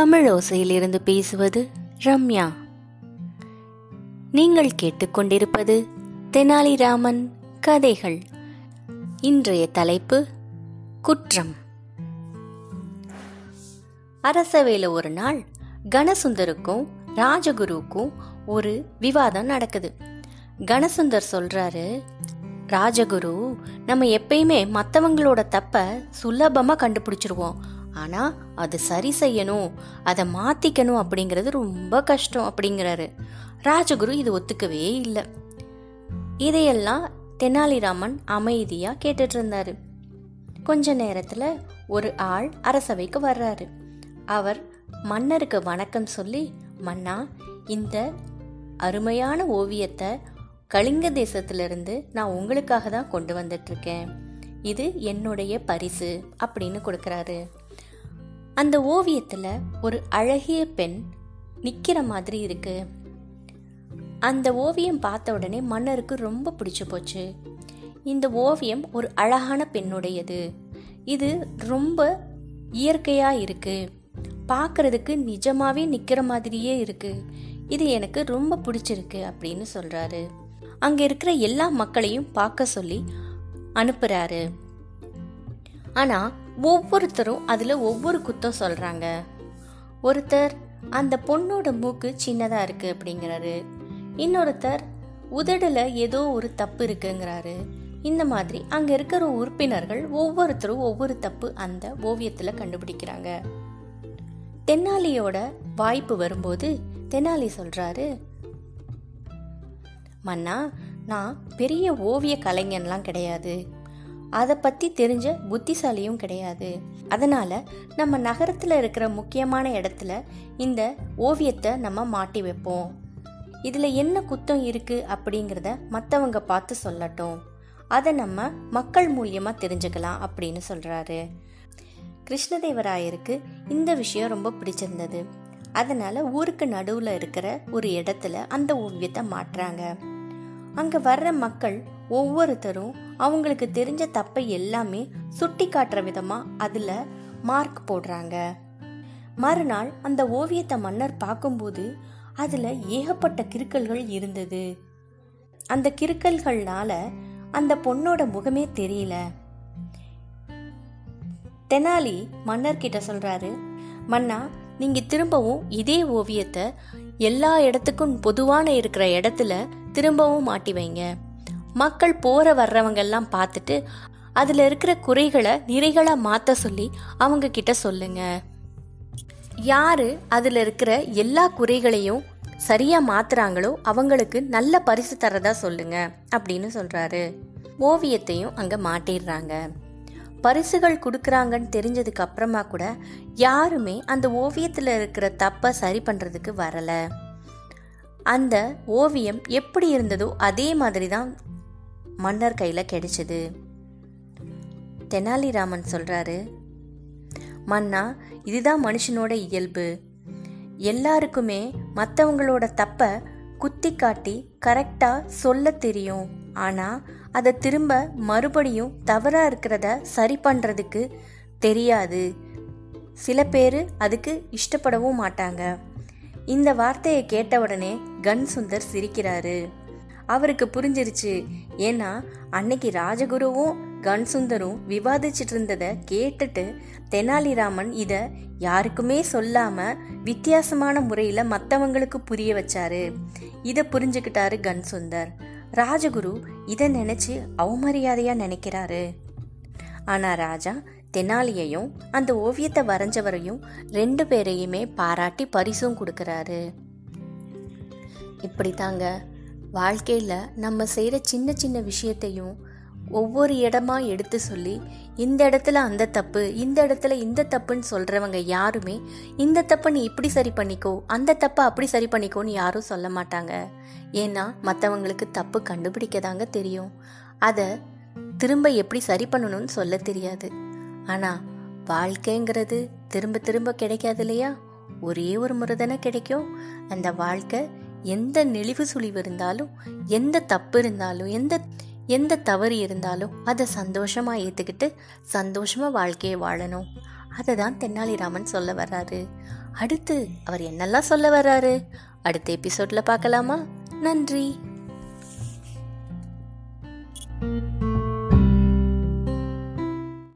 தமிழ் ஓசையிலிருந்து பேசுவது ரம்யா. நீங்கள் கேட்டுக்கொண்டிருப்பது தெனாலிராமன் கதைகள். இன்றைய தலைப்பு குற்றம். அரசவேல ஒரு நாள் கணசுந்தருக்கும் ராஜகுருக்கும் ஒரு விவாதம் நடக்குது. கணசுந்தர் சொல்றாரு ராஜகுரு நம்ம எப்பயுமே மற்றவங்களோட தப்ப சுலபமா கண்டுபிடிச்சிருவோம். ஆனா அது சரி செய்யணும் அதை மாத்திக்கணும் அப்படிங்கிறது ரொம்ப கஷ்டம் அப்படிங்கிறாரு. ராஜகுரு இது ஒத்துக்கவே இல்லை. இதையெல்லாம் தெனாலிராமன் அமைதியா கேட்டுட்டு இருந்தாரு. கொஞ்ச நேரத்துல ஒரு ஆள் அரசவைக்கு வர்றாரு. அவர் மன்னருக்கு வணக்கம் சொல்லி மன்னா இந்த அருமையான ஓவியத்தை கலிங்க தேசத்திலிருந்து நான் உங்களுக்காக தான் கொண்டு வந்துட்டு இருக்கேன். இது என்னுடைய பரிசு அப்படின்னு கொடுக்கறாரு. அந்த ஓவியத்துல ஒரு அழகிய பெண் நிக்கிற மாதிரி இருக்கு. அந்த ஓவியம் பார்த்த உடனே மன்னருக்கு ரொம்ப பிடிச்சு போச்சு. இந்த ஓவியம் ஒரு அழகான பெண்ணுடையது. இது ரொம்ப இயற்கையா இருக்கு. பார்க்கறதுக்கு நிஜமாவே நிக்கிற மாதிரியே இருக்கு. இது எனக்கு ரொம்ப பிடிச்சிருக்கு அப்படின்னு சொல்றாரு. அங்க இருக்கிற எல்லா மக்களையும் பார்க்க சொல்லி அனுப்புறாரு. ஆனா ஒவ்வொருத்தரும் அதில் ஒவ்வொரு குத்தம் சொல்கிறாங்க ஒருத்தர் அந்த பொண்ணோட மூக்கு சின்னதாக இருக்குது அப்படிங்கிறாரு. இன்னொருத்தர் உதடில் ஏதோ ஒரு தப்பு இருக்குங்கிறாரு. இந்த மாதிரி அங்கே இருக்கிற உறுப்பினர்கள் ஒவ்வொருத்தரும் ஒவ்வொரு தப்பு அந்த ஓவியத்தில் கண்டுபிடிக்கிறாங்க. தென்னாலியோட வாய்ப்பு வரும்போது தெனாலி சொல்றாரு மன்னா நான் பெரிய ஓவிய கலைஞன்லாம் கிடையாது. அதை பத்தி தெரிஞ்ச புத்திசாலியும் கிடையாது. அதனால நம்ம நகரத்துல இருக்கிற முக்கியமான இடத்துல இந்த ஓவியத்தை நம்ம மாட்டி வைப்போம். இதுல என்ன குத்தம் இருக்கு அப்படிங்கிறத மற்றவங்க பார்த்து சொல்லட்டும். அதை நம்ம மக்கள் மூலியமா தெரிஞ்சுக்கலாம் அப்படின்னு சொல்றாரு. கிருஷ்ணதேவராயருக்கு இந்த விஷயம் ரொம்ப பிடிச்சிருந்தது. அதனால ஊருக்கு நடுவுல இருக்கிற ஒரு இடத்துல அந்த ஓவியத்தை மாட்டுறாங்க. அங்க வர்ற மக்கள் ஒவ்வொருத்தரும் அவங்களுக்கு தெரிஞ்ச தப்பை எல்லாமே சுட்டி காட்டுற விதமா அதுல மார்க் போடுறாங்க. மறுநாள் அந்த ஓவியத்தை மன்னர் பார்க்கும்போது அதுல ஏகப்பட்ட கிறுக்கல்கள் இருந்தது. அந்த கிருக்கல்கள்னால அந்த பொண்ணோட முகமே தெரியல. தெனாலி மன்னர் கிட்ட சொல்றாரு மன்னா நீங்க திரும்பவும் இதே ஓவியத்தை எல்லா இடத்துக்கும் பொதுவான இருக்கிற இடத்துல திரும்பவும் மாட்டி வைங்க. மக்கள் போற வர்றவங்க எல்லாம் பார்த்துட்டு அதுல இருக்கிற குறைகளை நிறைகளா மாத்த சொல்லி அவங்க கிட்ட சொல்லுங்க. யாரு அதுல இருக்கிற எல்லா குறைகளையும் சரியா மாத்துறாங்களோ அவங்களுக்கு நல்ல பரிசு தரதா சொல்லுங்க அப்படின்னு சொல்றாரு. ஓவியத்தையும் அங்க மாட்டிடுறாங்க. பரிசுகள் கொடுக்குறாங்கன்னு தெரிஞ்சதுக்கு அப்புறமா கூட யாருமே அந்த ஓவியத்தில் இருக்கிற தப்பை சரி பண்ணுறதுக்கு வரலை. அந்த ஓவியம் எப்படி இருந்ததோ அதே மாதிரி தான் மன்னர் கையில் கிடைச்சது. தெனாலிராமன் சொல்கிறாரு மன்னா இதுதான் மனுஷனோட இயல்பு. எல்லாருக்குமே மற்றவங்களோட தப்ப குத்தி காட்டி கரெக்டாக சொல்ல தெரியும். ஆனால் அதை திரும்ப மறுபடியும் தவறாக இருக்கிறத சரி பண்ணுறதுக்கு தெரியாது. சில பேர் அதுக்கு இஷ்டப்படவும் மாட்டாங்க. இந்த வார்த்தையை கேட்ட உடனே கன் சுந்தர் சிரிக்கிறாரு. அவருக்கு புரிஞ்சிருச்சு. ஏன்னா அன்னைக்கு ராஜகுருவும் கன் சுந்தரும் விவாதிச்சிட்டு இருந்ததை கேட்டுட்டு தெனாலிராமன் இத யாருக்குமே சொல்லாம வித்தியாசமான முறையில மத்தவங்களுக்கு புரிய வச்சாரு. இத புரிஞ்சுக்கிட்டாரு கன்சுந்தர் ராஜகுரு இதை நினைச்சு அவமரியாதையா நினைக்கிறாரு. ஆனா ராஜா தெனாலியையும் அந்த ஓவியத்தை வரைஞ்சவரையும் ரெண்டு பேரையுமே பாராட்டி பரிசும் கொடுக்கறாரு. இப்படித்தாங்க வாழ்க்கையில் நம்ம செய்கிற சின்ன சின்ன விஷயத்தையும் ஒவ்வொரு இடமா எடுத்து சொல்லி இந்த இடத்துல அந்த தப்பு இந்த இடத்துல இந்த தப்புன்னு சொல்கிறவங்க யாருமே இந்த தப்பை நீ இப்படி சரி பண்ணிக்கோ அந்த தப்பை அப்படி சரி பண்ணிக்கோன்னு யாரும் சொல்ல மாட்டாங்க. ஏன்னா மற்றவங்களுக்கு தப்பு கண்டுபிடிக்க தாங்க தெரியும். அதை திரும்ப எப்படி சரி பண்ணணும்னு சொல்ல தெரியாது. ஆனால் வாழ்க்கைங்கிறது திரும்ப திரும்ப கிடைக்காது இல்லையா? ஒரே ஒரு முறை தானே கிடைக்கும். அந்த வாழ்க்கை எந்த நெளிவு சுழிவு இருந்தாலும் எந்த தப்பு இருந்தாலும் எந்த எந்த தவறு இருந்தாலும் அதை சந்தோஷமாக ஏற்றுக்கிட்டு சந்தோஷமாக வாழ்க்கையை வாழணும். அதை தான் தென்னாலிராமன் சொல்ல வர்றாரு. அடுத்து அவர் என்னெல்லாம் சொல்ல வர்றாரு? அடுத்த எபிசோட்ல பார்க்கலாமா? நன்றி. thank you